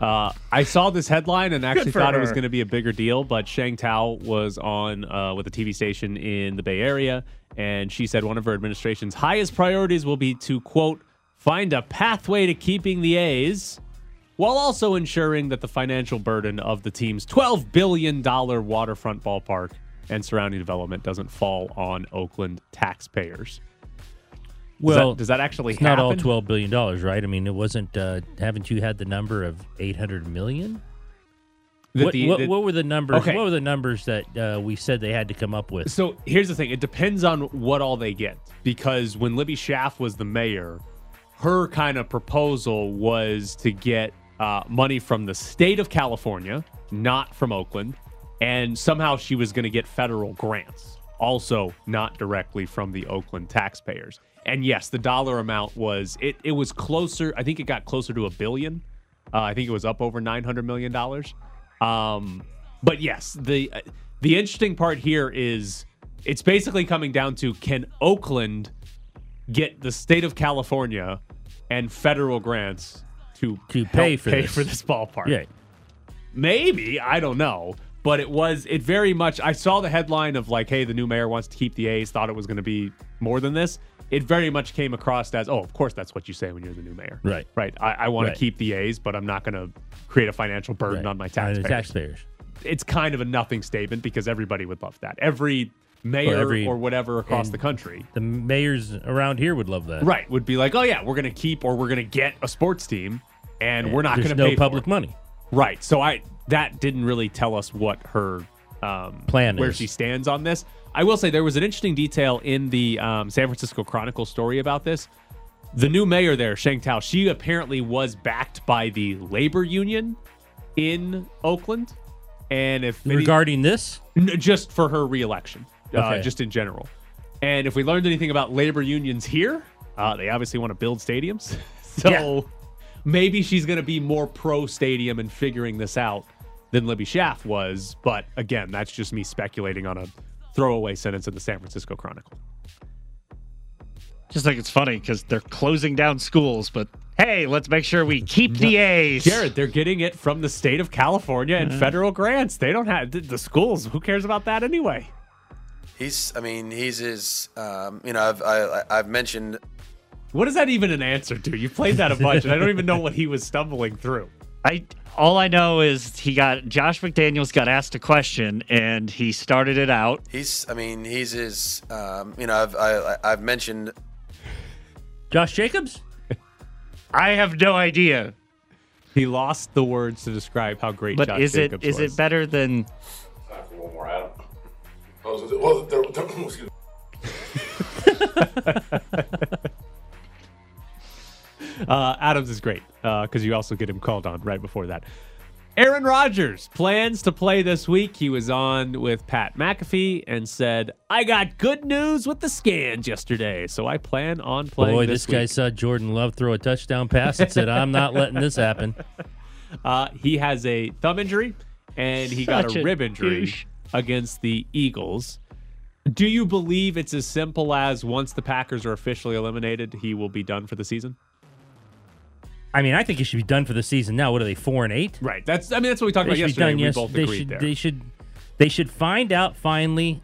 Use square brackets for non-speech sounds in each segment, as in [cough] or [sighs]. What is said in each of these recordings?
Uh, I saw this headline and actually thought it was going to be a bigger deal, but Sheng Thao was on uh, with a TV station in the Bay Area, and she said one of her administration's highest priorities will be to, quote, find a pathway to keeping the A's while also ensuring that the financial burden of the team's $12 billion waterfront ballpark and surrounding development doesn't fall on Oakland taxpayers. Does Well, that, does that actually It's not all twelve billion dollars, right? I mean, it wasn't. Uh, haven't you had the number of eight hundred million? That What, the- what, that- what were the numbers? Okay. What were the numbers that uh, we said they had to come up with? So here's the thing: it depends on what all they get. Because when Libby Schaaf was the mayor, her kind of proposal was to get uh, money from the state of California, not from Oakland, and somehow she was going to get federal grants, also not directly from the Oakland taxpayers. And yes, the dollar amount was it. It was closer. I think it got closer to a billion. Uh, I think it was up over nine hundred million dollars. Um, but yes, the the interesting part here is it's basically coming down to can Oakland get the state of California and federal grants to To pay for pay this. for this ballpark? Yeah, Maybe I don't know, but it was it very much. I saw the headline of like, "Hey, the new mayor wants to keep the A's." Thought it was going to be more than this. It very much came across as, "Oh, of course, that's what you say when you're the new mayor." Right. Right. I, I want Right. to keep the A's, but I'm not going to create a financial burden right. on my taxpayers. taxpayers. It's kind of a nothing statement because everybody would love that. Every mayor every- or whatever across the country, The mayors around here would love that. right, would be like, "Oh yeah, we're going to keep or we're going to get a sports team." And we're not going to no pay public money. Right. So I that didn't really tell us what her um, Plan where is. she stands on this. I will say there was an interesting detail in the um, San Francisco Chronicle story about this. The new mayor there, Sheng Thao, she apparently was backed by the labor union in Oakland, and if any- Regarding this, N- just for her reelection, uh, just in general. And if we learned anything about labor unions here, uh, they obviously want to build stadiums. [laughs] so maybe she's going to be more pro stadium and figuring this out than Libby Schaaf was. But again, that's just me speculating on a throwaway sentence in the San Francisco Chronicle. Just like it's funny because they're closing down schools, but hey, let's make sure we keep the A's. Jared, they're getting it from the state of California and federal grants. They don't have the- the schools. Who cares about that anyway? He's, I mean, he's his, um, you know, I've, I, I've mentioned What is that even an answer to? You played that a bunch, and I don't even know what he was stumbling through. I all I know is he got Josh McDaniels got asked a question and he started it out. He's, I mean, he's his, um, you know, I've, I, I've mentioned Josh Jacobs. I have no idea, He lost the words to describe how great but Josh is it Jacobs is was. it better than Time for one more, Adam. Is it- well, there- there- excuse me. Uh, Adams is great because you also get him called on right before that. Aaron Rodgers plans to play this week. He was on with Pat McAfee and said, "I got good news with the scans yesterday, so I plan on playing." Boy, this this guy week." saw Jordan Love throw a touchdown pass and said, "I'm not letting this happen." [laughs] Uh, he has a thumb injury and he got a a rib injury douche. against the Eagles. Do you believe it's as simple as once the Packers are officially eliminated, he will be done for the season? I mean, I think it should be done for the season now. What are they four and eight? Right. That's. I mean, that's what we talked They about should yesterday. done. We Yes, both they agreed should. there. They should. They should find out finally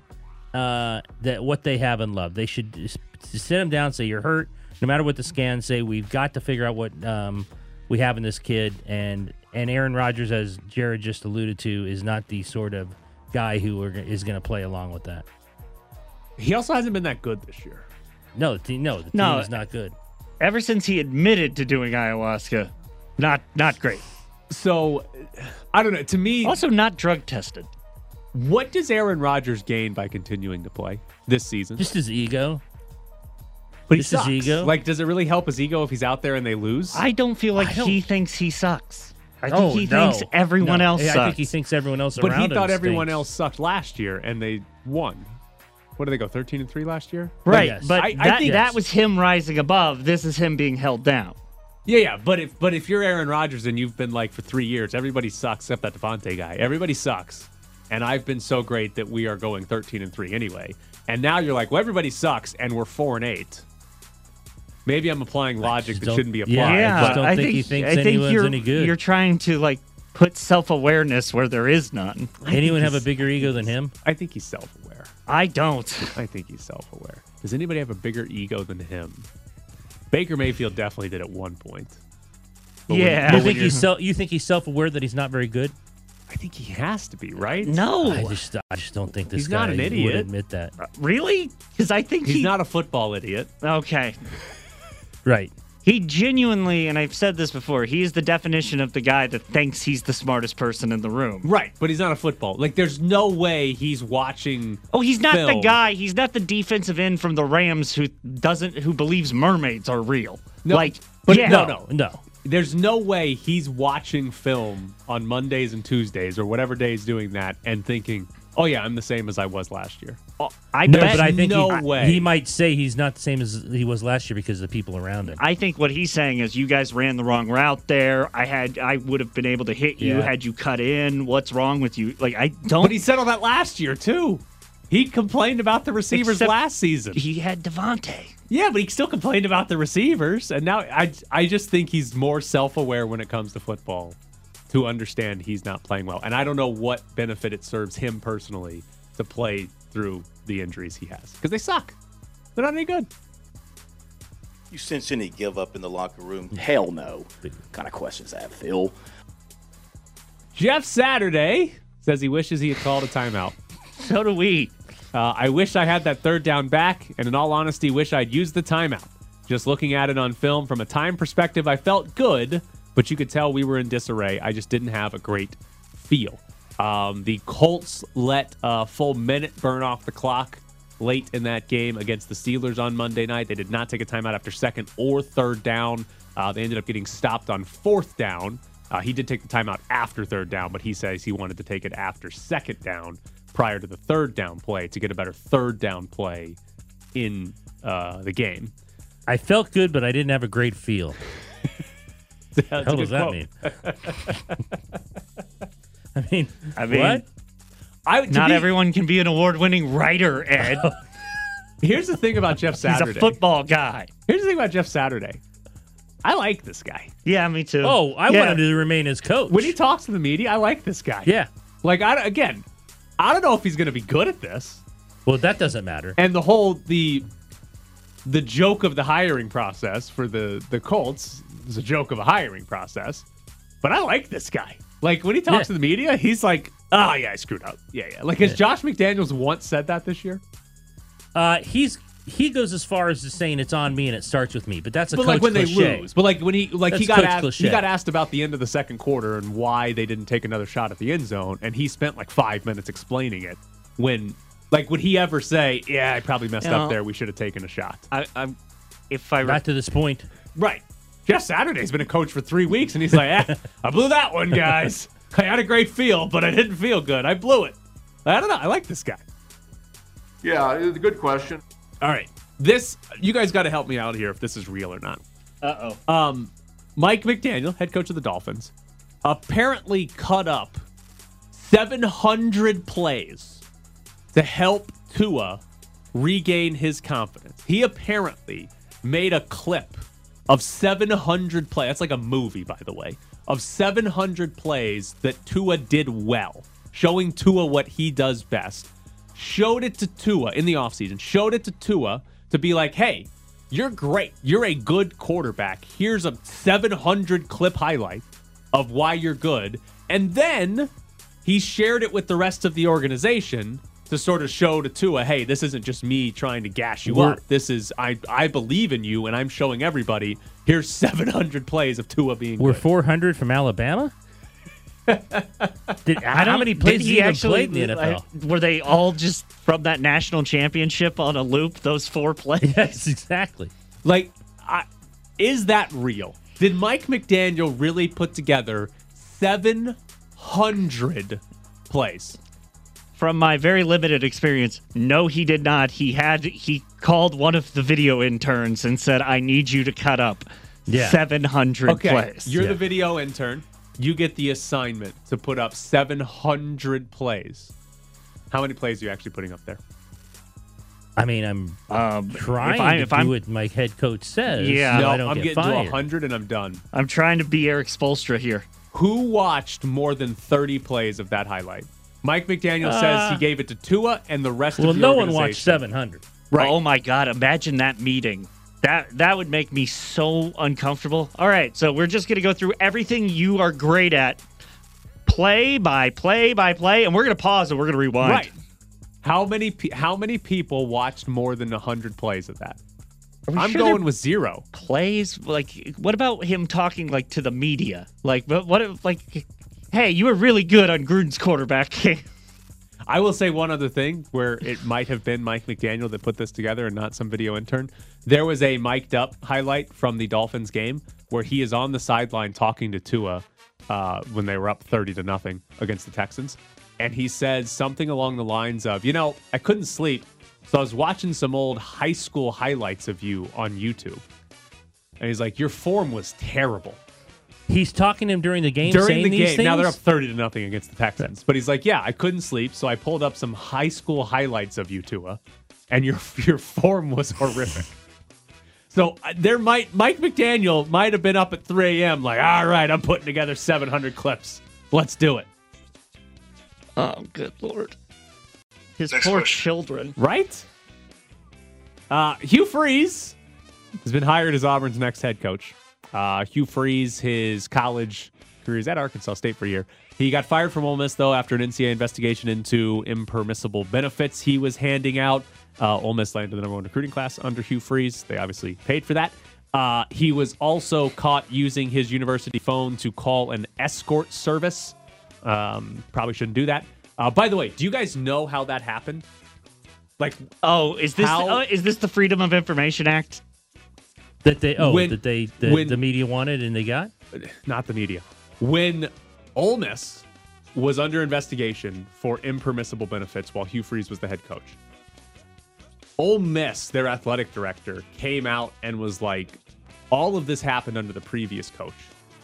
uh, that what they have in love. They should just sit them down, say you're hurt. No matter what the scans say, we've got to figure out what um, we have in this kid. And and Aaron Rodgers, as Jared just alluded to, is not the sort of guy who are, is going to play along with that. He also hasn't been that good this year. No, the team, no, the No. team is not good. Ever since he admitted to doing ayahuasca, not not great. So, I don't know. To me, Also, not drug tested. what does Aaron Rodgers gain by continuing to play this season? Just his ego. but he just his sucks. ego? Like, does it really help his ego if he's out there and they lose? I don't feel like don't- he thinks he sucks. I think Oh, he no. thinks everyone No. else sucks. I think he thinks everyone else But around he him thought everyone stinks. else sucked last year, and they won. What did they go? Thirteen and three last year. right, Yes. but I- I that, think- that was him rising above. This is him being held down. Yeah, yeah. But if but if you're Aaron Rodgers and you've been like for three years, everybody sucks except that Davante guy. Everybody sucks, and I've been so great that we are going thirteen and three anyway. And now you're like, well, everybody sucks, and we're four and eight. Maybe I'm applying logic that shouldn't be yeah, applied. I Yeah, just don't I think he thinks I think anyone's you're, any good. You're trying to like put self awareness where there is none. Anyone have a bigger ego than him? I think he's self-aware. I don't. I think he's self-aware. Does anybody have a bigger ego than him? Baker Mayfield definitely did at one point. But Yeah. but You think he's self? You think he's self-aware that he's not very good? I think he has to be right. No, I just, I just don't think this He's guy not an would idiot. admit that. Uh, really? Because I think he's he. not a football idiot. okay. Right. He genuinely, and I've said this before, he's the definition of the guy that thinks he's the smartest person in the room. Right, but he's not a football. Like, there's no way he's watching. Oh, he's not the guy. He's not the defensive end from the Rams who doesn't who believes mermaids are real. No, like, but yeah, no, no. No. There's no way he's watching film on Mondays and Tuesdays or whatever day he's doing that and thinking, "Oh yeah, I'm the same as I was last year." Oh, I No, bet. but I think no he, way. he might say he's not the same as he was last year because of the people around him. I think what he's saying is you guys ran the wrong route there. I had I would have been able to hit you Yeah. had you cut in. What's wrong with you? Like I don't. But he said all that last year too. He complained about the receivers Except last season. he had Davante. Yeah, but he still complained about the receivers, and now I I just think he's more self aware when it comes to football to understand he's not playing well, and I don't know what benefit it serves him personally to play through the injuries he has because they suck. They're not any good. You sense any give up in the locker room? Hell no. What kind of questions that, Phil? Jeff Saturday says he wishes he had called a timeout. So do we. Uh, I wish I had that third down back, and in all honesty, wish I'd used the timeout. Just looking at it on film from a time perspective, I felt good, but you could tell we were in disarray. I just didn't have a great feel. Um, the Colts let a full minute burn off the clock late in that game against the Steelers on Monday night. They did not take a timeout after second or third down. Uh, they ended up getting stopped on fourth down. Uh, he did take the timeout after third down, but he says he wanted to take it after second down prior to the third down play to get a better third down play in uh, the game. I felt good, but I didn't have a great feel. That's What the hell does that quote. mean? [laughs] I mean, I mean, what? I, Not me- everyone can be an award-winning writer, Ed. Oh. Here's the thing about Jeff [laughs] Saturday. He's Saturday. a football guy. Here's the thing about Jeff Saturday. I like this guy. Yeah, me too. Oh, I Yeah. want him to remain his coach. When he talks to the media, I like this guy. yeah. Like I again, I don't know if he's going to be good at this. Well, that doesn't matter. And the whole the the joke of the hiring process for the the Colts is a joke of a hiring process. But I like this guy. Like when he talks Yeah. to the media, he's like, "Oh yeah, I screwed up." Yeah, yeah. Like has Josh McDaniels once said that this year? Uh, he's he goes as far as to saying it's on me and it starts with me, but that's a but coach like when cliche. they lose. But like when he like he got asked, he got asked about the end of the second quarter and why they didn't take another shot at the end zone, and he spent like five minutes explaining it. When like would he ever say, "Yeah, I probably messed You know, up there. We should have taken a shot." I, I'm. If I Not to this point. Right. Jeff Saturday's been a coach for three weeks, and he's like, eh, "I blew that one, guys. [laughs] I had a great feel, but I didn't feel good. I blew it." I don't know. I like this guy. Yeah, it's a good question. All right, this you guys got to help me out here if this is real or not. uh oh. Um, Mike McDaniel, head coach of the Dolphins, apparently cut up 700 plays to help Tua regain his confidence. He apparently made a clip of 700 plays. That's like a movie, by the way, of 700 plays that Tua did well, showing Tua what he does best. Showed it to Tua in the offseason, showed it to Tua to be like, hey, you're great. You're a good quarterback. Here's a 700 clip highlight of why you're good. And then he shared it with the rest of the organization to sort of show to Tua, hey, this isn't just me trying to gash you We're- up. This is I I believe in you, and I'm showing everybody. Here's 700 plays of Tua being We're good. 400 from Alabama. Did, I how many plays did he even played in the NFL? I- were they all just from that national championship on a loop? Those four plays. [laughs] yes, exactly. Like, I, is that real? Did Mike McDaniel really put together 700 plays. From my very limited experience, no, he did not. He had he called one of the video interns and said, "I need you to cut up Yeah. 700 Okay, plays." you're Yeah. the video intern. You get the assignment to put up 700 plays. How many plays are you actually putting up there? I mean, I'm um, trying if, I, to if do I'm what my head coach says. Yeah. no, I don't I'm get getting fired. to 100 and I'm done. I'm trying to be Erik Spoelstra here. Who watched more than 30 plays of that highlight? Mike McDaniel Uh, says he gave it to Tua and the rest Well, of the Well, no one watched 700. Right. Oh my god, imagine that meeting. That that would make me so uncomfortable. All right, so we're just going to go through everything you are great at. Play by play by play and we're going to pause and we're going to rewind. Right. How many pe- how many people watched more than 100 plays of that? I'm sure going with zero. Plays like what about him talking like to the media? Like what what if, like hey, you were really good on Gruden's quarterback. [laughs] I will say one other thing where it might have been Mike McDaniel that put this together and not some video intern. There was a mic'd up highlight from the Dolphins game where he is on the sideline talking to Tua uh, when they were up 30 to nothing against the Texans. And he says something along the lines of, you know, I couldn't sleep. So I was watching some old high school highlights of you on YouTube. And he's like, your form was terrible. He's talking to him during the game, During saying the these game, things. now they're up 30 to nothing against the Texans. But he's like, yeah, I couldn't sleep, so I pulled up some high school highlights of you, Tua, and your [laughs] your form was horrific. so uh, there might Mike McDaniel might have been up at 3 a.m. like, all right, I'm putting together 700 clips. Let's do it. oh, good lord. His Next poor question. children. Right? Uh, Hugh Freeze has been hired as Auburn's next head coach. Uh, Hugh Freeze, his college career is at Arkansas State for a year. He got fired from Ole Miss though after an NCAA investigation into impermissible benefits he was handing out. Uh, Ole Miss landed the number one recruiting class under Hugh Freeze. They obviously paid for that. Uh, he was also caught using his university phone to call an escort service. Um, probably shouldn't do that. Uh, by the way, do you guys know how that happened? Like Oh, is this How- oh, is this the Freedom of Information Act? That they oh When- that they the, when- the media wanted and they got. not the media. When Ole Miss was under investigation for impermissible benefits while Hugh Freeze was the head coach, Ole Miss, their athletic director, came out and was like, all of this happened under the previous coach,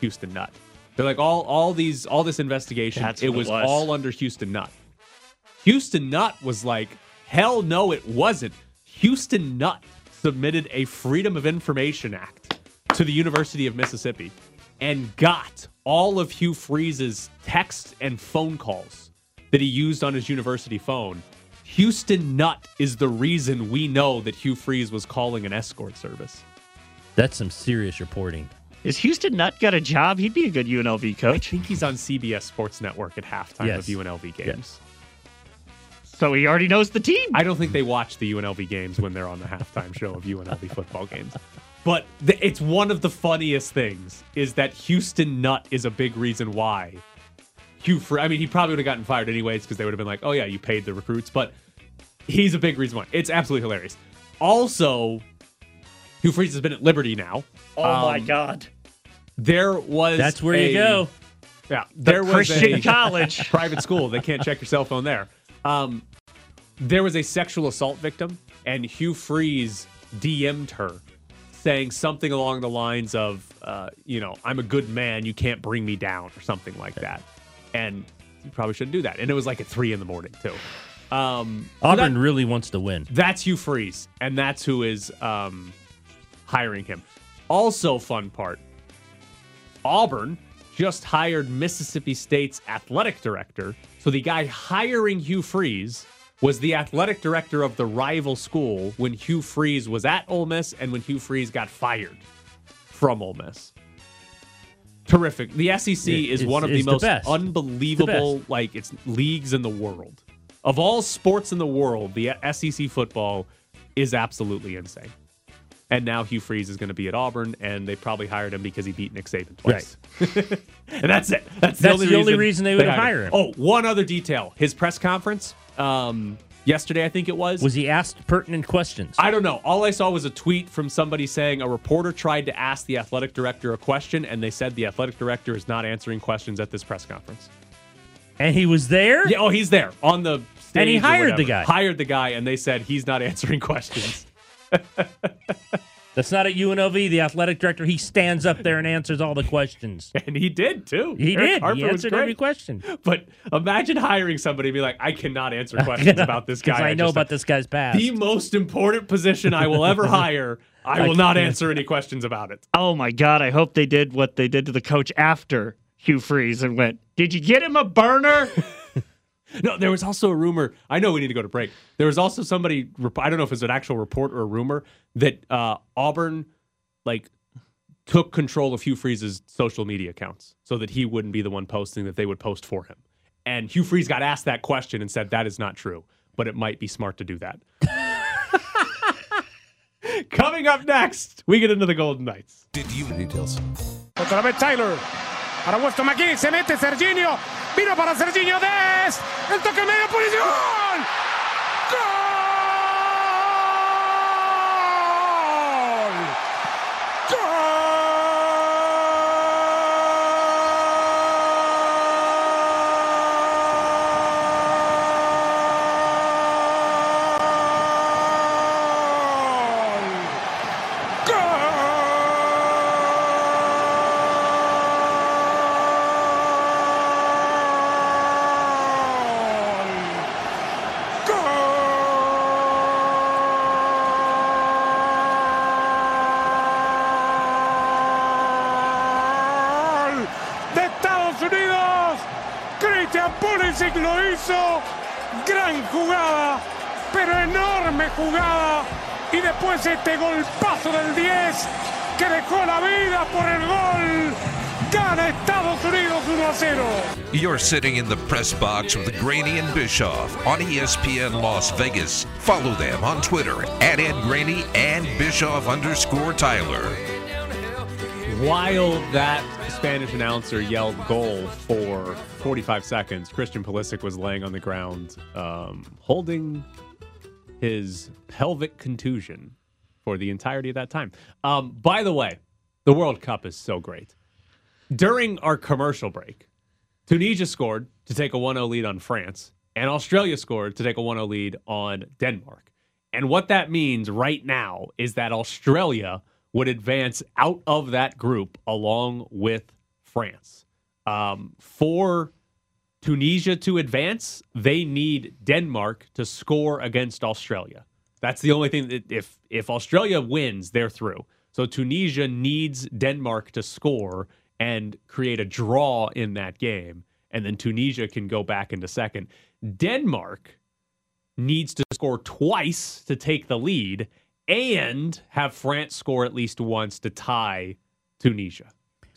Houston Nutt. They're like, all all these all this investigation, it what it was, was. all under Houston Nutt. Houston Nutt was like, hell no, it wasn't. Houston Nutt submitted a Freedom of Information Act to the University of Mississippi and got all of Hugh Freeze's texts and phone calls that he used on his university phone. Houston Nutt is the reason we know that Hugh Freeze was calling an escort service. That's some serious reporting. Is Houston Nutt got a job? He'd be a good UNLV coach. I think he's on CBS Sports Network at halftime Yes. of UNLV games. So he already knows the team. I don't think they watch the UNLV games when they're on the halftime show of UNLV football games. But th- it's one of the funniest things is that Houston Nutt is a big reason why Hugh. Fre- I mean, he probably would have gotten fired anyways because they would have been like, "Oh yeah, you paid the recruits." But he's a big reason why. It's absolutely hilarious. Also, Hugh Freeze has been at Liberty now. oh my Um, God. There was That's where you go. Yeah, there was Christian a college. [laughs] private school. They can't check your cell phone there. Um, there was a sexual assault victim, and Hugh Freeze DM'd her saying something along the lines of, uh, you know, I'm a good man. You can't bring me down, or something like that. And you probably shouldn't do that. And it was like at three in the morning, too. Um, Auburn that- really wants to win. that's Hugh Freeze, and that's who is um, hiring him. Also, fun part Auburn just hired Mississippi State's athletic director. So the guy hiring Hugh Freeze was the athletic director of the rival school when Hugh Freeze was at Ole Miss and when Hugh Freeze got fired from Ole Miss. Terrific. The SEC It- is one of the the most best. unbelievable like it's leagues in the world. Of all sports in the world, the SEC football is absolutely insane. And now Hugh Freeze is going to be at Auburn, and they probably hired him because he beat Nick Saban twice. Right. [laughs] and that's it. That's, That's the only reason they would hire him. Oh, one other detail: his press conference. Um, yesterday, I think it was. Was he asked pertinent questions? I don't know. All I saw was a tweet from somebody saying a reporter tried to ask the athletic director a question, and they said the athletic director is not answering questions at this press conference. and he was there? Yeah, oh, he's there on the stage. And he hired the guy. Hired the guy, and they said he's not [laughs] answering questions. [laughs] That's not at UNLV. The athletic director, he stands up there and answers all the questions. [laughs] And he did too. He Eric did. Harper he answered every question. But imagine hiring somebody and be like, I cannot answer [laughs] questions about this guy. Because I know just- about this guy's past. the most important position I will ever hire. I will not answer any questions about it. Oh my God! I hope they did what they did to the coach after Hugh Freeze and went. Did you get him a burner? [laughs] No, there was also a rumor. I know we need to go to break. There was also somebody. I don't know if it's an actual report or a rumor that uh, Auburn like took control of Hugh Freeze's social media accounts so that he wouldn't be the one posting; that they would post for him. And Hugh Freeze got asked that question and said that is not true, but it might be smart to do that. [laughs] Coming up next, we get into the Golden Knights. Did you details? Otra vez Tyler. Para Weston McKinney. Se mete Serginho. Vino para Serginho Des. El toque medio. Posición. Hizo. Gran jugada, pero enorme jugada. Y después este golpazo del 10 que dejó la vida por el gol. Gana Estados Unidos 1 a 0. You're sitting in the press box with Graney and Bischoff on ESPN Las Vegas. Follow them on Twitter at Ed Graney and Bischoff underscore Tyler. While that Spanish announcer yelled goal for 45 seconds, Christian Pulisic was laying on the ground, um, holding his pelvic contusion for the entirety of that time. Um, by the way, the World Cup is so great. During our commercial break, Tunisia scored to take a 1 0 lead on France, and Australia scored to take a 1 0 lead on Denmark. And what that means right now is that Australia would advance out of that group along with France. Um, for Tunisia to advance, they need Denmark to score against Australia. That's the only thing that if if Australia wins, they're through. So Tunisia needs Denmark to score and create a draw in that game, and then Tunisia can go back into second. Denmark needs to score twice to take the lead and have France score at least once to tie Tunisia.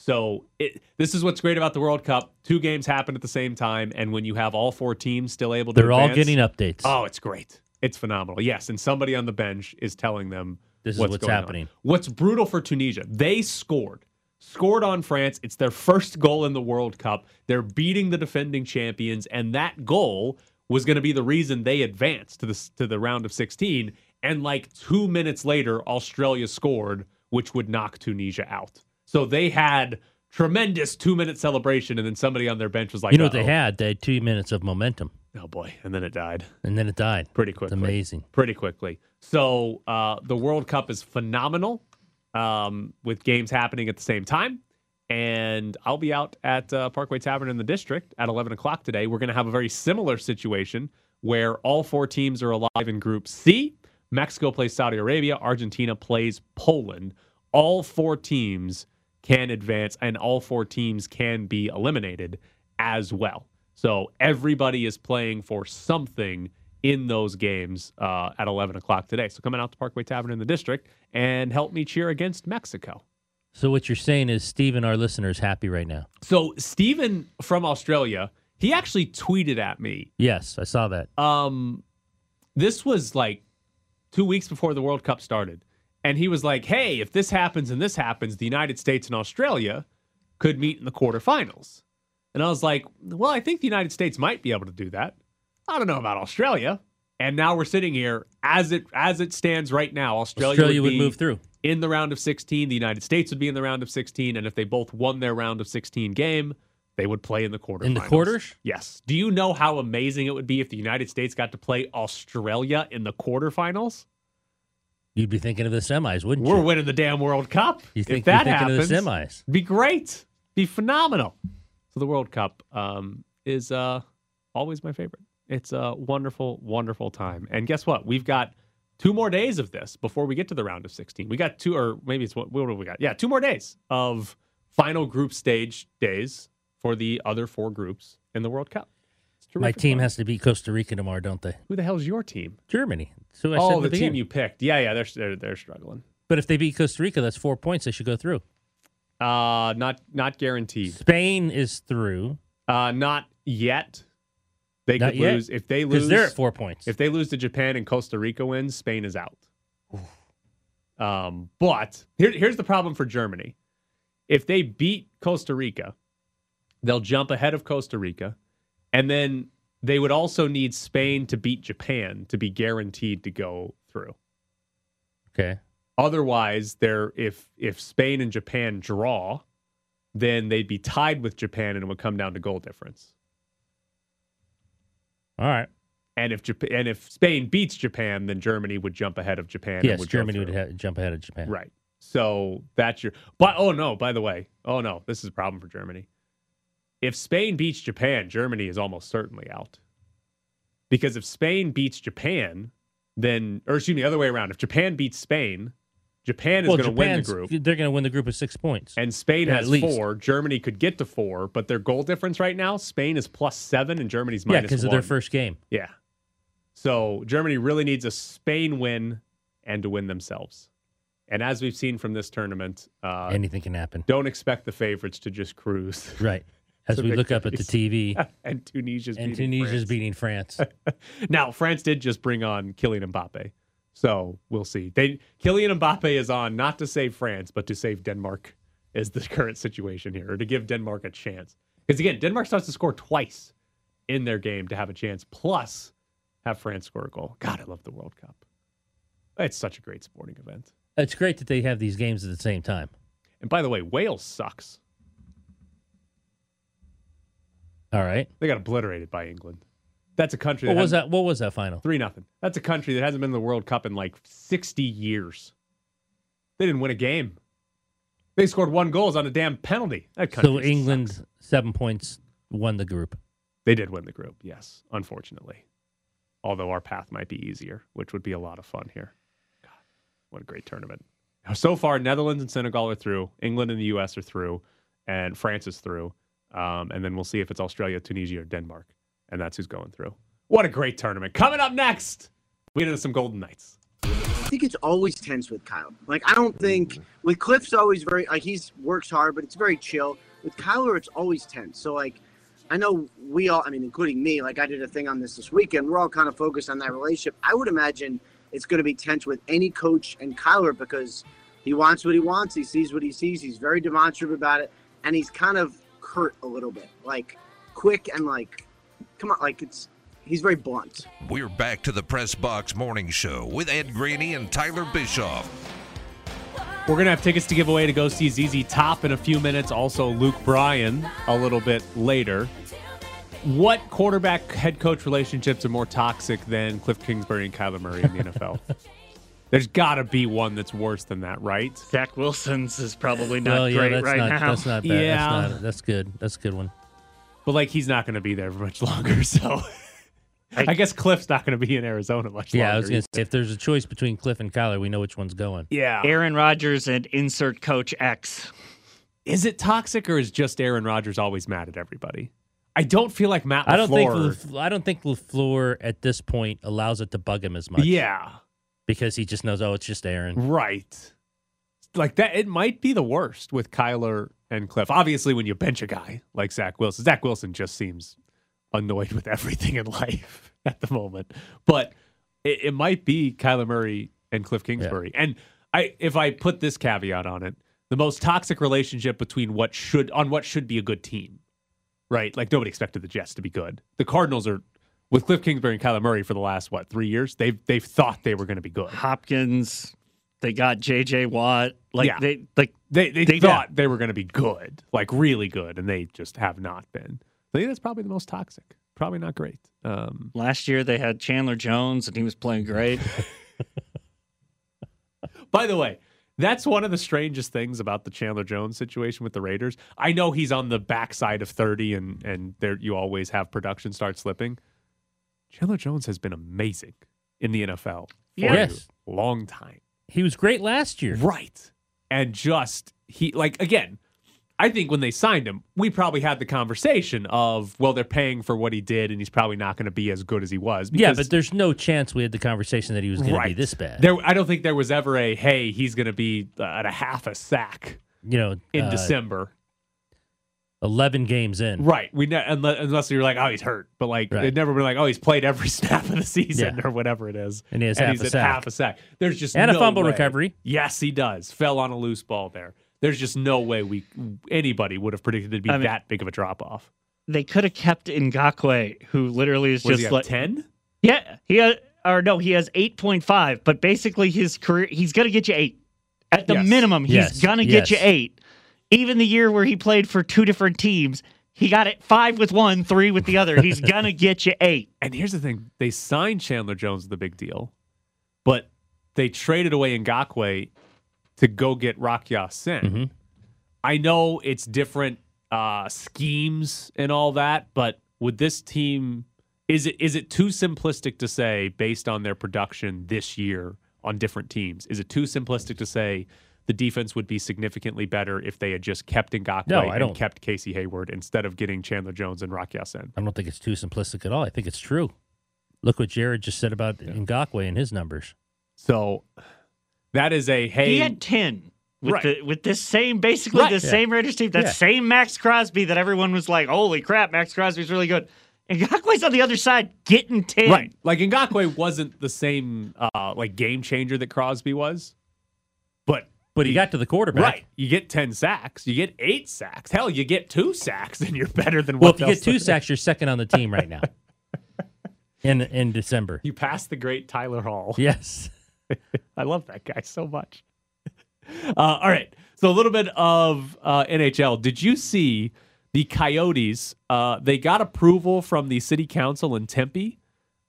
So it, this is what's great about the World Cup. Two games happen at the same time, and when you have all four teams still able to, They're all getting updates. Oh, it's great. It's phenomenal. Yes, and somebody on the bench is telling them This is what's, what's going on. happening. What's brutal for Tunisia? They scored, scored on France. It's their first goal in the World Cup. They're beating the defending champions, and that goal was going to be the reason they advanced to the to the round of 16. And like two minutes later, Australia scored, which would knock Tunisia out. So they had tremendous two minute celebration, and then somebody on their bench was like, you know what they had? They had two minutes of momentum, Oh boy, and then it died and then it died. pretty It's quickly. amazing. Pretty quickly. So uh, the World Cup is phenomenal um, with games happening at the same time. And I'll be out at uh, Parkway Tavern in the district at 11 o'clock today. We're going to have a very similar situation where all four teams are alive in Group C. Mexico plays Saudi Arabia. Argentina plays Poland. All four teams can advance, and all four teams can be eliminated as well. So everybody is playing for something in those games uh, at 11 o'clock today. So coming out to Parkway Tavern in the district and help me cheer against Mexico. So what you're saying is, Stephen, our listener, is happy right now. So Steven from Australia, he actually tweeted at me. Yes, I saw that. Um, this was like two weeks before the World Cup started. And he was like, hey, if this happens and this happens, the United States and Australia could meet in the quarterfinals. And I was like, well, I think the United States might be able to do that. I don't know about Australia. And now we're sitting here as it as it stands right now. Australia, Australia would be move through. in the round of 16. The United States would be in the round of 16, and if they both won their round of 16 game, they would play in the quarterfinals. In the quarters? Yes. Do you know how amazing it would be if the United States got to play Australia in the quarterfinals? You'd be thinking of the semis, wouldn't you? We're winning the damn World Cup. You think if that happens, of the semis? be great. Be phenomenal. So the World Cup um, is uh, always my favorite. It's a wonderful, wonderful time. And guess what? We've got two more days of this before we get to the round of 16. We got two, or maybe it's what, what do we got? Yeah, two more days of final group stage days for the other four groups in the World Cup. My team has to beat Costa Rica tomorrow, don't they? Who the hell's your team? Germany. So I said oh, the, the, team you picked. Yeah, yeah, they're, they're, they're struggling. But if they beat Costa Rica, that's four points. They should go through. Uh, not not guaranteed. Spain is through. Uh, not yet. They Not could yet? lose if they lose. they're at four points. If they lose to Japan and Costa Rica wins, Spain is out. Um, but here, here's the problem for Germany. If they beat Costa Rica, they'll jump ahead of Costa Rica, and then they would also need Spain to beat Japan to be guaranteed to go through. Okay. Otherwise, they're if if Spain and Japan draw, then they'd be tied with Japan and it would come down to goal difference. All right. And if Japan and if Spain beats Japan, then Germany would jump ahead of Japan. and yes, would Germany would ha- jump ahead of Japan. Right. So that's your. But oh no, by the way, oh no, this is a problem for Germany. If Spain beats Japan, Germany is almost certainly out. Because if Spain beats Japan, then or excuse me, the other way around. If Japan beats Spain, Japan is Well, going to win the group. They're going to win the group with six points. And Spain Yeah, has four. Germany could get to four, but their goal difference right now, Spain is plus seven and Germany's yeah, minus because of their first game. Yeah. So Germany really needs a Spain win and to win themselves. And as we've seen from this tournament, uh, Anything can happen. don't expect the favorites to just cruise. [laughs] Right. As we look up at the. [laughs] TV, and Tunisia's and beating Tunisia's France. beating France. [laughs] Now France did just bring on Kylian Mbappe, so we'll see. They Kylian Mbappe is on not to save France, but to save Denmark. Is the [laughs] current situation here, or to give Denmark a chance? Because again, Denmark starts to score twice in their game to have a chance, plus have France score a goal. God, I love the World Cup. It's such a great sporting event. it's great that they have these games at the same time. And by the way, Wales sucks. All right. They got obliterated by England. That's a country. What was that? What was that final? Three nothing. That's a country that hasn't been in the World Cup in like sixty years. They didn't win a game. They scored one goal on a damn penalty. That country So sucks. England seven points won the group. They did win the group, yes. Unfortunately, although our path might be easier, which would be a lot of fun here. God, what a great tournament! So far, Netherlands and Senegal are through. England and the U.S. are through, and France is through. Um, and then we'll see if it's Australia, Tunisia, or Denmark, and that's who's going through. What a great tournament! Coming up next, we get into some Golden Knights. I think it's always tense with Kyle. Like I don't think with Cliff's always very like he's works hard, but it's very chill. With Kyler, it's always tense. So like, I know we all, I mean, including me, like I did a thing on this this weekend. We're all kind of focused on that relationship. I would imagine it's going to be tense with any coach and Kyler because he wants what he wants. He sees what he sees. He's very demonstrative about it, and he's kind of curt a little bit, like quick and like, come on, like it's he's very blunt. We're back to the Press Box Morning Show with Ed Graney and Tyler Bischoff. We're gonna have tickets to give away to go see ZZ Top in a few minutes. Also, Luke Bryan a little bit later. What quarterback head coach relationships are more toxic than Cliff Kingsbury and Kyler Murray in the NFL? [laughs] There's got to be one that's worse than that, right? Zach Wilson's is probably not well, yeah, great that's right not now. that's not bad. Yeah. That's, not, that's good. That's a good one. But like, he's not going to be there for much [laughs] longer. So, I, guess Cliff's not going to be in Arizona much longer. Yeah, I was gonna say if there's a choice between Cliff and Kyler, we know which one's going. Yeah. Aaron Rodgers and insert coach X. Is it toxic or is just Aaron Rodgers always mad at everybody? I don't feel like Matt. I don't think LaFleur- I don't think LaFleur at this point allows it to bug him as much. Yeah. Because he just knows, oh, it's just Aaron. Right. Like that, it might be the worst with Kyler and Cliff. Obviously, when you bench a guy like Zach Wilson, Zach Wilson just seems annoyed with [laughs] everything in life [laughs] at the moment. But it, it might be Kyler Murray and Cliff Kingsbury. And I, if I put this caveat on it, the most toxic relationship between what should on what should be a good team, right? Like nobody expected the Jets to be good. The Cardinals are with Cliff Kingsbury and Kyler Murray for the last what three years, they've they've thought they were going to be good. Hopkins, they got J.J. Watt. Like Yeah. they like They they, They- thought they were going to be good, like really good, and they just have not been. I think that's probably the most toxic. Probably not great. Um, last year they had Chandler Jones and he was playing great. [laughs] By the way, that's one of the strangest things about the Chandler Jones situation with the Raiders. I know he's on the backside of 30 and and there you always have production start slipping. Chandler Jones has been amazing in the NFL for Yes. a long time. He was great last year. Right. And just he like again, I think when they signed him, we probably had the conversation of, well, they're paying for what he did, and he's probably not going to be as good as he was. Yeah, but there's no chance we had the conversation that he was going to be this bad. There, I don't think there was ever a hey, he's going to be uh, at a half a sack you know, in uh, December. 11 games in. Right. We ne- unless, unless you're like, oh, he's hurt, but like Right. they'd never been like, oh, he's played every [laughs] snap of the season Yeah. or whatever it is, And he has half he's a at sack. half a sack. There's just And a no fumble way. recovery. Yes, he does. Fell on a loose ball there. There's just no way we anybody would have predicted it'd be I mean- that big of a drop off. they could have kept Ngakoue, who literally is Was just like ten? Yeah, he has, or no, he has eight point five. But basically, his career, he's gonna get you eight at the Yes. minimum. He's Yes. gonna get you eight. Even the year where he played for two different teams, he got it five with one, three with the other. He's [laughs] gonna get you eight. And here's the thing: they signed Chandler Jones with a big deal, but they traded away Ngakoue to go get Rock Ya-Sin. Mhm. I know it's different uh, schemes and all that, but with this team, is it is it too simplistic to say based on their production this year on different teams? Is it too simplistic to say the defense would be significantly better if they had just kept Ngakoue No, I and don't. kept Casey Hayward instead of getting Chandler Jones and Rock Ya-Sin? I don't think it's too simplistic at all. I think it's true. Look what Jared just said about Ngakoue and his numbers. So that is a hey. He had ten. With, Right. the, with this same, basically Right. the Yeah. same Raiders team, that Yeah. same Maxx Crosby that everyone was like, "Holy crap, Maxx Crosby's really good." And Ngakoue's on the other side getting ten. Right. Like Ngakoue wasn't the same uh like game changer that Crosby was. But But he got to the quarterback. right, you get 10 sacks, you get 8 sacks. Hell, you get 2 sacks [laughs] and you're better than Well, if you get two sacks, you're second on the team right now. [laughs] in in December. You passed the great Tyler Hall. [laughs] Yes. I love that guy so much. Uh, all right. So a little bit of uh, NHL. Did you see the Coyotes? Uh, they got approval from the city council in Tempe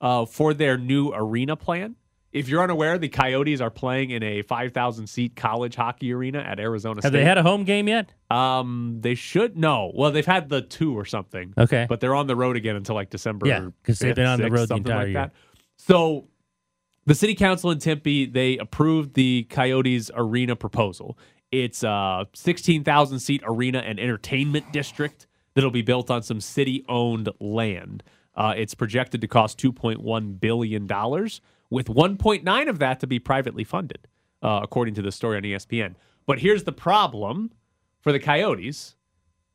uh, for their new arena plan. If you're unaware, the Coyotes are playing in a 5,000 seat college hockey arena at Arizona Have State. they had a home game yet? Um, they should no. Well, they've had the two or something. Okay. but they're on the road again until like December. Yeah, 'cause they've been on the road the entire like year. that. So, the city council in Tempe they approved the Coyotes arena proposal. It's a 16,000 seat arena and entertainment district that'll be built on some city owned land. Uh, it's projected to cost 2.1 billion dollars, with 1.9 of that to be privately funded, uh, according to the story on ESPN. But here's the problem for the Coyotes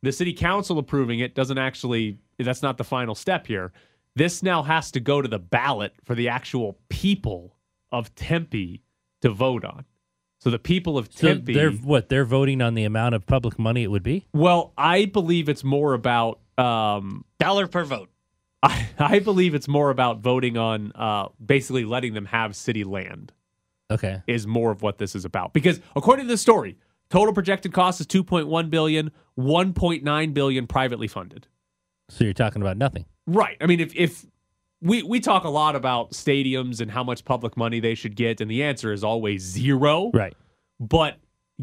the city council approving it doesn't actually that's not the final step here this now has to go to the ballot for the actual people of tempe to vote on so the people of So tempe they're what? They're voting on the amount of public money it would be. well i believe it's more about um dollar per vote. I, I believe it's more about voting on uh basically letting them have city land Okay. is more of what this is about because according to the story total projected cost is 2.1 billion 1.9 billion privately funded So you're talking about nothing. Right. I mean, if if we we talk a lot about stadiums and how much public money they should get, and the answer is always zero. Right. But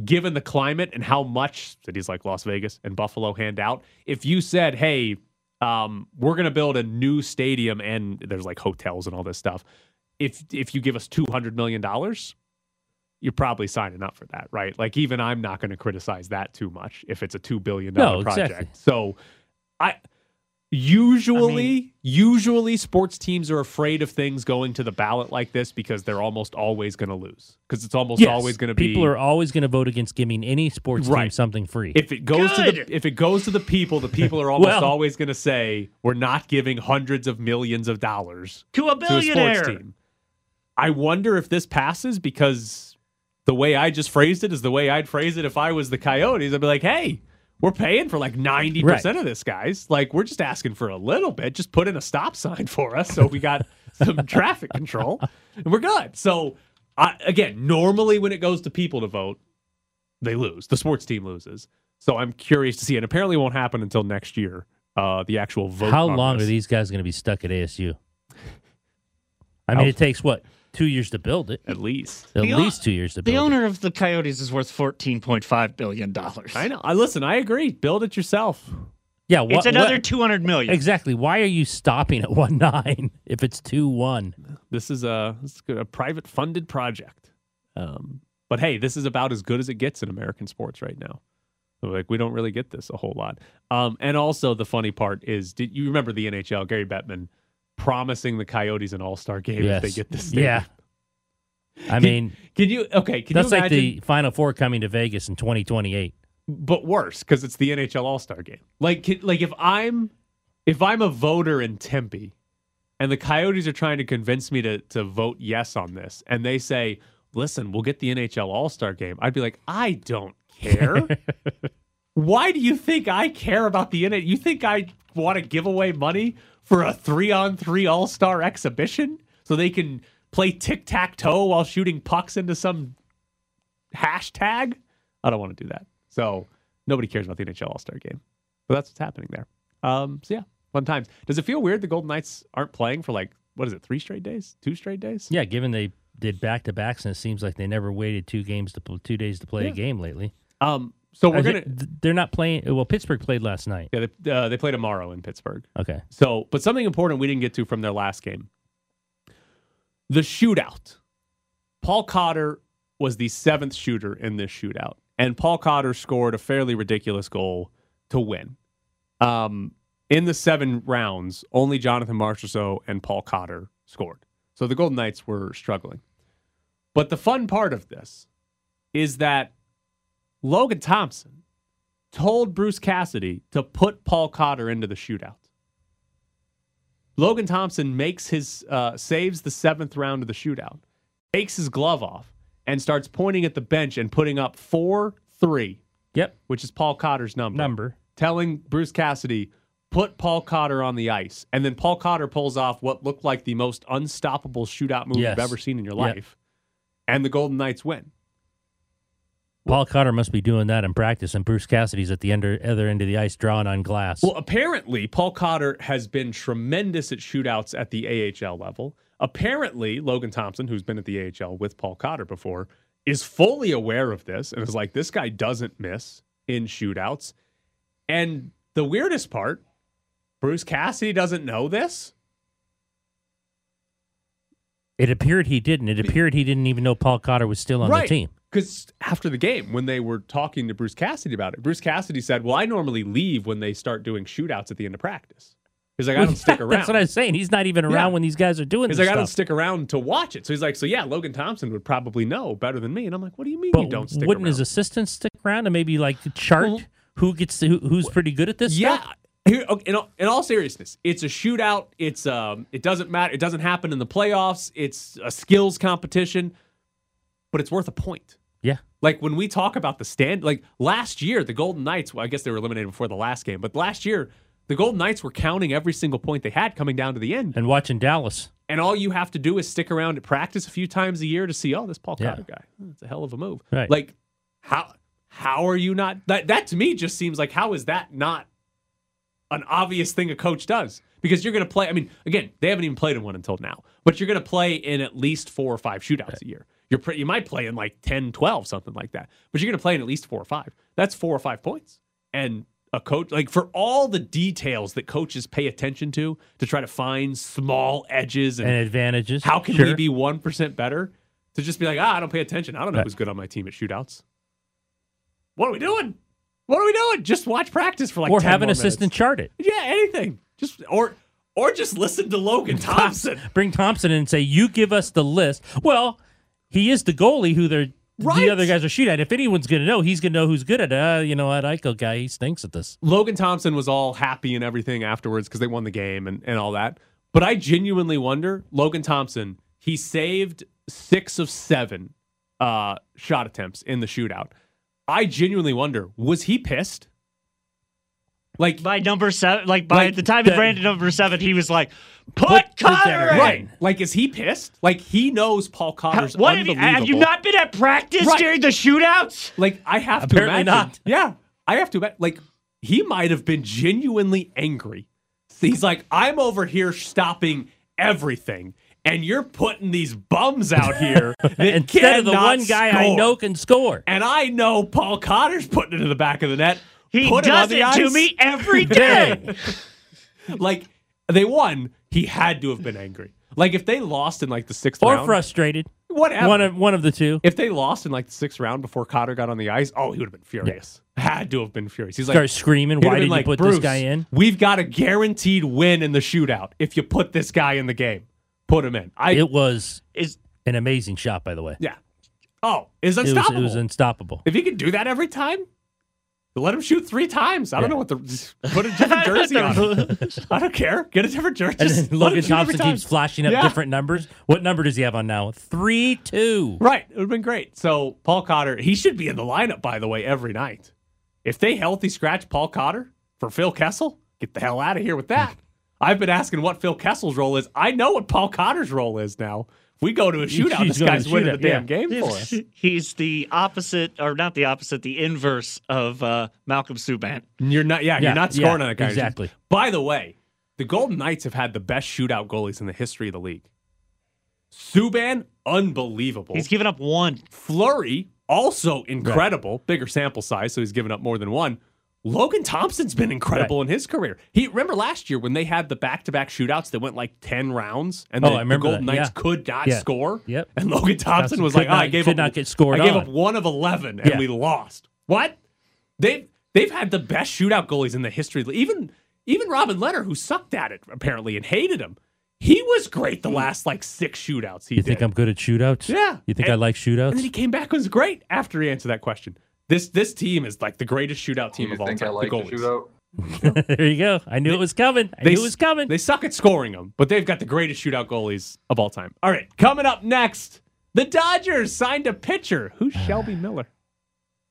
given the climate and how much cities like Las Vegas and Buffalo hand out, if you said, "Hey, um, we're going to build a new stadium," and there's like hotels and all this stuff, if if you give us two hundred million dollars, you're probably signing up for that, right? Like even I'm not going to criticize that too much if it's a two billion dollar No, project. exactly. So, I usually usually sports teams are afraid of things going to the ballot like this because they're almost always going to lose because it's almost Yes. always going to be People are always going to vote against giving any sports team something free. if it goes to the if it goes to the people, the people are almost [laughs] Well- always going to say we're not giving hundreds of millions of dollars To a to a sports team. I wonder if this passes because the way I just phrased it is the way I'd phrase it if I was the Coyotes. I'd be like, hey, we're paying for like 90% of this, guys. Like, we're just asking for a little bit. Just put in a stop sign [laughs] for us so we got some traffic control and we're good. So, I, again, normally when it goes to people to vote, they lose. The sports team loses. So I'm curious to see. And apparently it won't happen until next year. Uh, the actual vote. How long this. are these guys going to be stuck at ASU? I mean, it takes what two years to build it. At least. At The least two years to build. It. The build. owner of the Coyotes is worth fourteen point five billion dollars. I know. I listen. I agree. Build it yourself. it. Yeah, It's another what- two hundred million. Exactly. Why are you stopping at one nine [laughs] if it's two one? This is a this is a private funded project. Um, but hey, this is about as good as it gets in American sports right now. So, like we don't really get this a whole lot. Um, and also the funny part is, did you remember the NHL? Gary Bettman promising the Coyotes an All Star game Yes. if they get this. stadium? Yeah. [laughs] I mean, Can you okay? Can that's you like the Final Four coming to Vegas in 2028. but worse because it's the NHL All Star game. Like, can- like if I'm if I'm a voter in Tempe, and the Coyotes are trying to convince me to to vote yes on this, and they say, "Listen, we'll get the NHL All Star game," I'd be like, "I don't care." [laughs] Why do you think I care about the NHL? You think I want to give away money for a three on three All Star exhibition so they can play tic tac toe while shooting pucks into some hashtag? I don't want to do that. So nobody cares about the NHL All Star game. But that's what's happening there. Um, so yeah, fun times. Does it feel weird the Golden Knights aren't playing for like what is it, three straight days, two straight days? Yeah, given they did back to backs, and it seems like they never waited two games to two days to play Yeah. a game lately. Um, so we're gonna. they, they're not playing. Well, Pittsburgh played last night. Yeah, they, uh, they play tomorrow in Pittsburgh. Okay. So, but something important we didn't get to from their last game the shootout. Paul Cotter was the seventh shooter in this shootout, and Paul Cotter scored a fairly ridiculous goal to win. Um, in the seven rounds, only Jonathan Marchessault and Paul Cotter scored. So the Golden Knights were struggling. But the fun part of this is that Logan Thompson told Bruce Cassidy to put Paul Cotter into the shootout. Logan Thompson makes his uh, saves the seventh round of the shootout, takes his glove off, and starts pointing at the bench and putting up four three. Yep, which is Paul Cotter's number. Number. Telling Bruce Cassidy put Paul Cotter on the ice, and then Paul Cotter pulls off what looked like the most unstoppable shootout move Yes. you've ever seen in your Yep. life, and the Golden Knights win. Paul Cotter must be doing that in practice, and Bruce Cassidy's at the under, other end of the ice drawing on glass. Well, apparently, Paul Cotter has been tremendous at shootouts at the AHL level. Apparently, Logan Thompson, who's been at the AHL with Paul Cotter before, is fully aware of this and is like, this guy doesn't miss in shootouts. And the weirdest part, Bruce Cassidy doesn't know this. it appeared he didn't. It appeared he didn't even know Paul Cotter was still on the team. Because after the game, when they were talking to Bruce Cassidy about it, Bruce Cassidy said, Well, I normally leave when they start doing shootouts at the end of practice. He's like, I don't stick around. That's what I was saying. He's not even around Yeah. when these guys are doing He's this like, I don't stick around to watch it. So he's like, so yeah, Logan Thompson would probably know better than me. And I'm like, what do you mean But you don't stick wouldn't around? his assistants stick around and maybe like chart who gets to, who, who's pretty good at this yeah. stuff? Here, okay, in, all, in all seriousness, it's a shootout. It's um, it doesn't matter. It doesn't happen in the playoffs. It's a skills competition, but it's worth a point. Yeah. Like when we talk about the stand, like last year, the Golden Knights. Well, I guess they were eliminated before the last game, but last year, the Golden Knights were counting every single point they had coming down to the end. And watching Dallas. And all you have to do is stick around at practice a few times a year to see, oh, this Paul Yeah. Guy. It's a hell of a move. Right. Like, how how are you not that that to me just seems like how is that not an obvious thing a coach does? Because you're gonna play, I mean, again, they haven't even played in one until now, but you're gonna play in at least four or five shootouts a year. You're pre- you might play in like 10, 12, something like that. But you're gonna play in at least four or five. That's four or five points. And a coach like for all the details that coaches pay attention to to try to find small edges and, And advantages. how can we be one percent better? To just be like, ah, I don't pay attention. I don't know Right. who's good on my team at shootouts. What are we doing? What are we doing? Just watch practice for like or 10 have an assistant minutes. chart it. Yeah, anything. Just or or just listen to Logan Thompson. Bring Thompson in and say, "You give us the list." Well, he is the goalie who they're Right. the other guys are shooting at. If anyone's going to know, he's going to know who's good at it. Uh, you know, that Eichel guy, he stinks at this. Logan Thompson was all happy and everything afterwards because they won the game and, and all that. But I genuinely wonder, Logan Thompson, he saved six of seven uh, shot attempts in the shootout. I genuinely wonder, was he pissed? Like by number seven, like by Like the time the- he ran to number seven, he was like, "Put, Put Connor in." right. Like is he pissed? Like he knows Paul Cotter's What have you, unbelievable. have you not been at practice Right. during the shootouts? Like I have Apparently to imagine. not. Yeah, I have to. ima- Like he might have been genuinely angry. He's like, I'm over here stopping everything, and you're putting these bums out here [laughs] that Instead of the one guy I know can score. and I know Paul Cotter's putting it in the back of the net. He Put him on does the it to me every [laughs] day. [laughs] Like they won, he had to have been angry. Like if they lost in like the sixth Or round, frustrated. whatever. One of one of the two. if they lost in like the sixth round before Cotter got on the ice, oh, he would have been furious. Had to have been furious. He's Start like screaming, why been did you put "Bruce, this guy in? We've got a guaranteed win in the shootout if you put this guy in the game. Put him in. I It was Is an amazing shot, by the way. yeah. Oh, is It was, unstoppable. it was unstoppable. if he can do that every time, let him shoot three times. I don't Yeah. know what the put a different [laughs] jersey on. him. [laughs] I don't care. Get a different jersey. And Just then Logan Thompson keeps flashing up Yeah. different numbers. What number does he have on now? Three two. Right. It would have been great. So Paul Cotter, he should be in the lineup, by the way, every night. If they healthy scratch Paul Cotter for Phil Kessel, get the hell out of here with that. [laughs] I've been asking what Phil Kessel's role is. I know what Paul Cotter's role is now. If we go to a shootout, He's this guy's winning the damn yeah. game for us. [laughs] he's the opposite, or not the opposite, the inverse of uh, Malcolm Subban. You're not, yeah, Yeah, you're not yeah, scoring on that guy. exactly. By the way, the Golden Knights have had the best shootout goalies in the history of the league. Subban, unbelievable. He's given up one. Fleury, also incredible. Bigger sample size, so he's given up more than one. Logan Thompson's been incredible in his career. He remember last year when they had the back-to-back shootouts that went like ten rounds, and Oh, the, the Golden that, Knights yeah. could not Yeah. score. Yep. And Logan Thompson Thompson was like, oh, "I gave up, not get scored I gave on." up one of eleven, and Yeah. we lost." What? They've they've had the best shootout goalies in the history. of the- Even even Robin Lehner, who sucked at it apparently and hated him, he was great the last like six shootouts he You did. think I'm good at shootouts? Yeah. You think And- I like shootouts? And then he came back and was great after he answered that question. This this team is like the greatest shootout team of all time. I like the the goalies. shootout? [laughs] there you go. I knew it was coming. I They, knew it was coming. They suck at scoring them, but they've got the greatest shootout goalies of all time. All right, coming up next, the Dodgers signed a pitcher. Who's [sighs] Shelby Miller?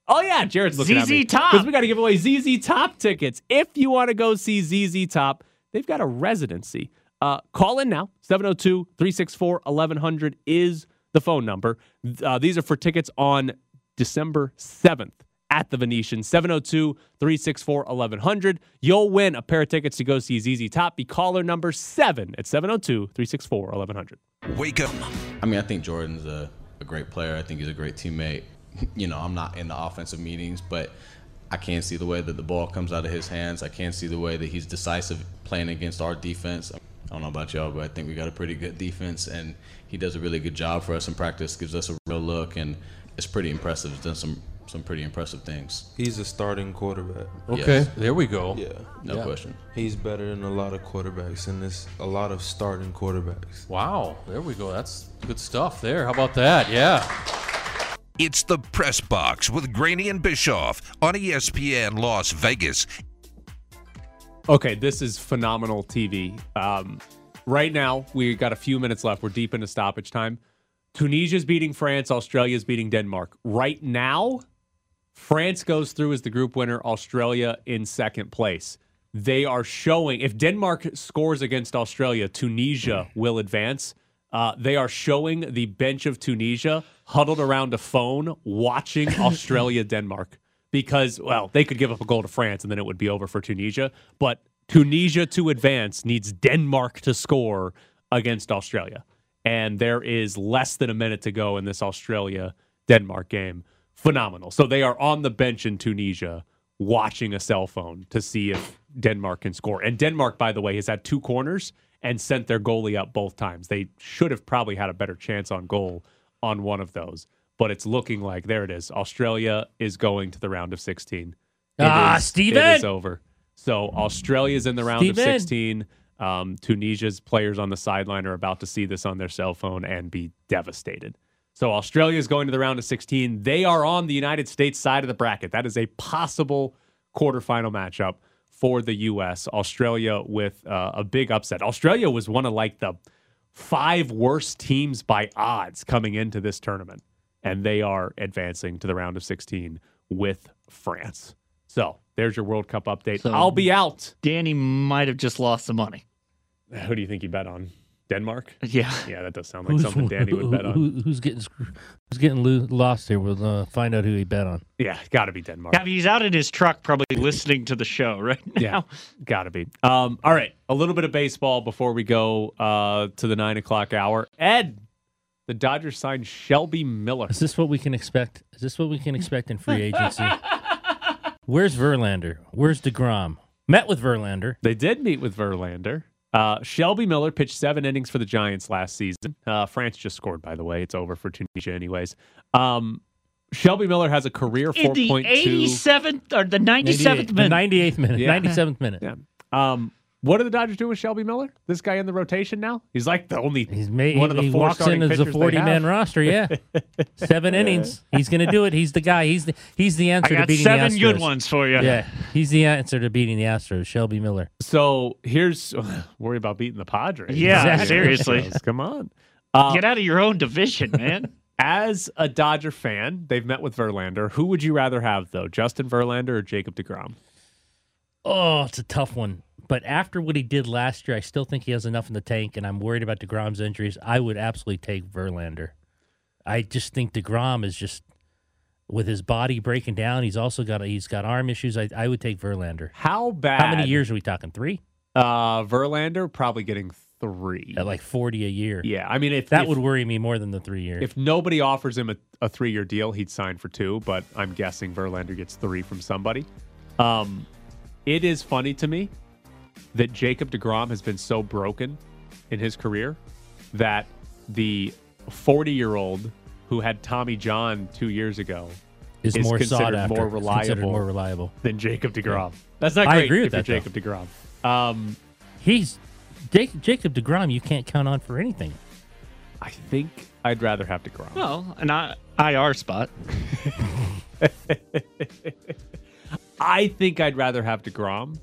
Oh yeah, Jared's looking at ZZ me Top. because we got to give away ZZ Top tickets. If you want to go see ZZ Top, they've got a residency. Uh, call in now 702-364-1100 is the phone number. Uh, these are for tickets on December 7th at the Venetian 702-364-1100. You'll win a pair of tickets to go see ZZ Top. Be caller number 7 at 702-364-1100. Wake up. I mean, I think Jordan's a, a great player. I think he's a great teammate. [laughs] You know, I'm not in the offensive meetings, but I can't see the way that the ball comes out of his hands. I can't see the way that he's decisive playing against our defense. I don't know about y'all, but I think we got a pretty good defense, and he does a really good job for us in practice. Gives us a real look, and it's pretty impressive. He's done some some pretty impressive things. He's a starting quarterback. Okay, Yes. there we go. Yeah, No Yeah. question. He's better than a lot of quarterbacks, and there's a lot of starting quarterbacks. Wow, there we go. That's good stuff there. How about that? Yeah. It's the Press Box with Graney and Bischoff on ESPN Las Vegas. Okay, this is phenomenal TV. Um, right now, we got a few minutes left. We're deep into stoppage time. Tunisia's beating France. Australia's beating Denmark. Right now, France goes through as the group winner. Australia in second place. They are showing if Denmark scores against Australia, Tunisia will advance. Uh, they are showing the bench of Tunisia huddled around a phone watching [laughs] Australia Denmark because well they could give up a goal to France and then it would be over for Tunisia. But Tunisia to advance needs Denmark to score against Australia, and there is less than a minute to go in this Australia Denmark game. Phenomenal. So they are on the bench in Tunisia watching a cell phone to see if Denmark can score. And Denmark, by the way, has had two corners and sent their goalie up both times. They should have probably had a better chance on goal on one of those. But it's looking like there it is. Australia is going to the round of 16. It Ah, is- Steven! It is over. So Australia's in the round of 16. Um, Tunisia's players on the sideline are about to see this on their cell phone and be devastated. So Australia is going to the round of 16. They are on the United States side of the bracket. That is a possible quarterfinal matchup for the U.S. Australia with uh, a big upset. Australia was one of like the five worst teams by odds coming into this tournament, and they are advancing to the round of 16 with France. So there's your World Cup update. So- I'll be out. Danny might have just lost some money. Who do you think you bet on? Denmark? Yeah. Yeah, that does sound like something Danny would bet on. who- who's getting who's getting lo- lost here? We'll uh, find out who he bet on. Yeah, got to be Denmark. Yeah, he's out in his truck, probably listening to the show right now. Yeah, gotta be. Um, all right, a little bit of baseball before we go uh, to the nine o'clock hour. Ed, the Dodgers signed Shelby Miller. Is this what we can expect? Is this what we can expect in free agency? [laughs] Where's Verlander? Where's Degrom? Met with Verlander. They did meet with Verlander. Uh, Shelby Miller pitched seven innings for the Giants last season. Uh, France just scored, by the way. It's over for Tunisia, anyways. Um, Shelby Miller has a career in the eighty seventh or the 97th minute. 98th minute. Yeah. 97th minute. Yeah. Um, what do the Dodgers do with Shelby Miller? This guy in the rotation now? He's like the only He's made, one of the he four walks starting in as a 40 man roster. Yeah. [laughs] Seven innings. He's going to do it. He's the guy. He's the, he's the answer I to beating seven the Astros. good ones for you. Yeah. He's the answer to beating the Astros, Shelby Miller. So here's [laughs] worry about beating the Padres. Yeah, Exactly. seriously. [laughs] Come on. Uh, Get out of your own division, man. As a Dodger fan, they've met with Verlander. Who would you rather have, though, Justin Verlander or Jacob DeGrom? Oh, it's a tough one. But after what he did last year, I still think he has enough in the tank, and I'm worried about DeGrom's injuries. I would absolutely take Verlander. I just think DeGrom is just with his body breaking down. He's also got he's got arm issues. I, I would take Verlander. How bad? How many years are we talking? Three? Uh, Verlander probably getting three. At like forty a year. Yeah, I mean, if That if, would worry me more than the three years. if nobody offers him a, a three-year deal, he'd sign for two. But I'm guessing Verlander gets three from somebody. Um, it is funny to me that Jacob DeGrom has been so broken in his career that the 40-year-old who had Tommy John two years ago is more sought considered after, more reliable, more reliable. than Jacob DeGrom. That's not I agree with if you're that, though. Jacob DeGrom. Um, He's Jake, Jacob Degrom. You can't count on for anything. I think I'd rather have DeGrom. Well, an I- IR spot. [laughs] I think I'd rather have DeGrom.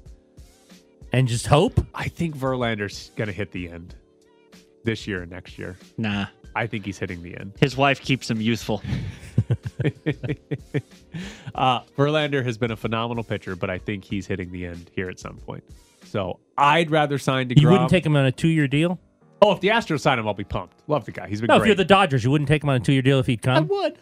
And just hope. I think Verlander's going to hit the end this year and next year. Nah. I think he's hitting the end. His wife keeps him youthful. [laughs] [laughs] Uh, Verlander has been a phenomenal pitcher, but I think he's hitting the end here at some point. So I'd rather sign DeGrom. You wouldn't take him on a two-year deal. Oh, if the Astros sign him, I'll be pumped. Love the guy. He's been No, if you're the Dodgers, you wouldn't take him on a two-year deal if he'd come. I would.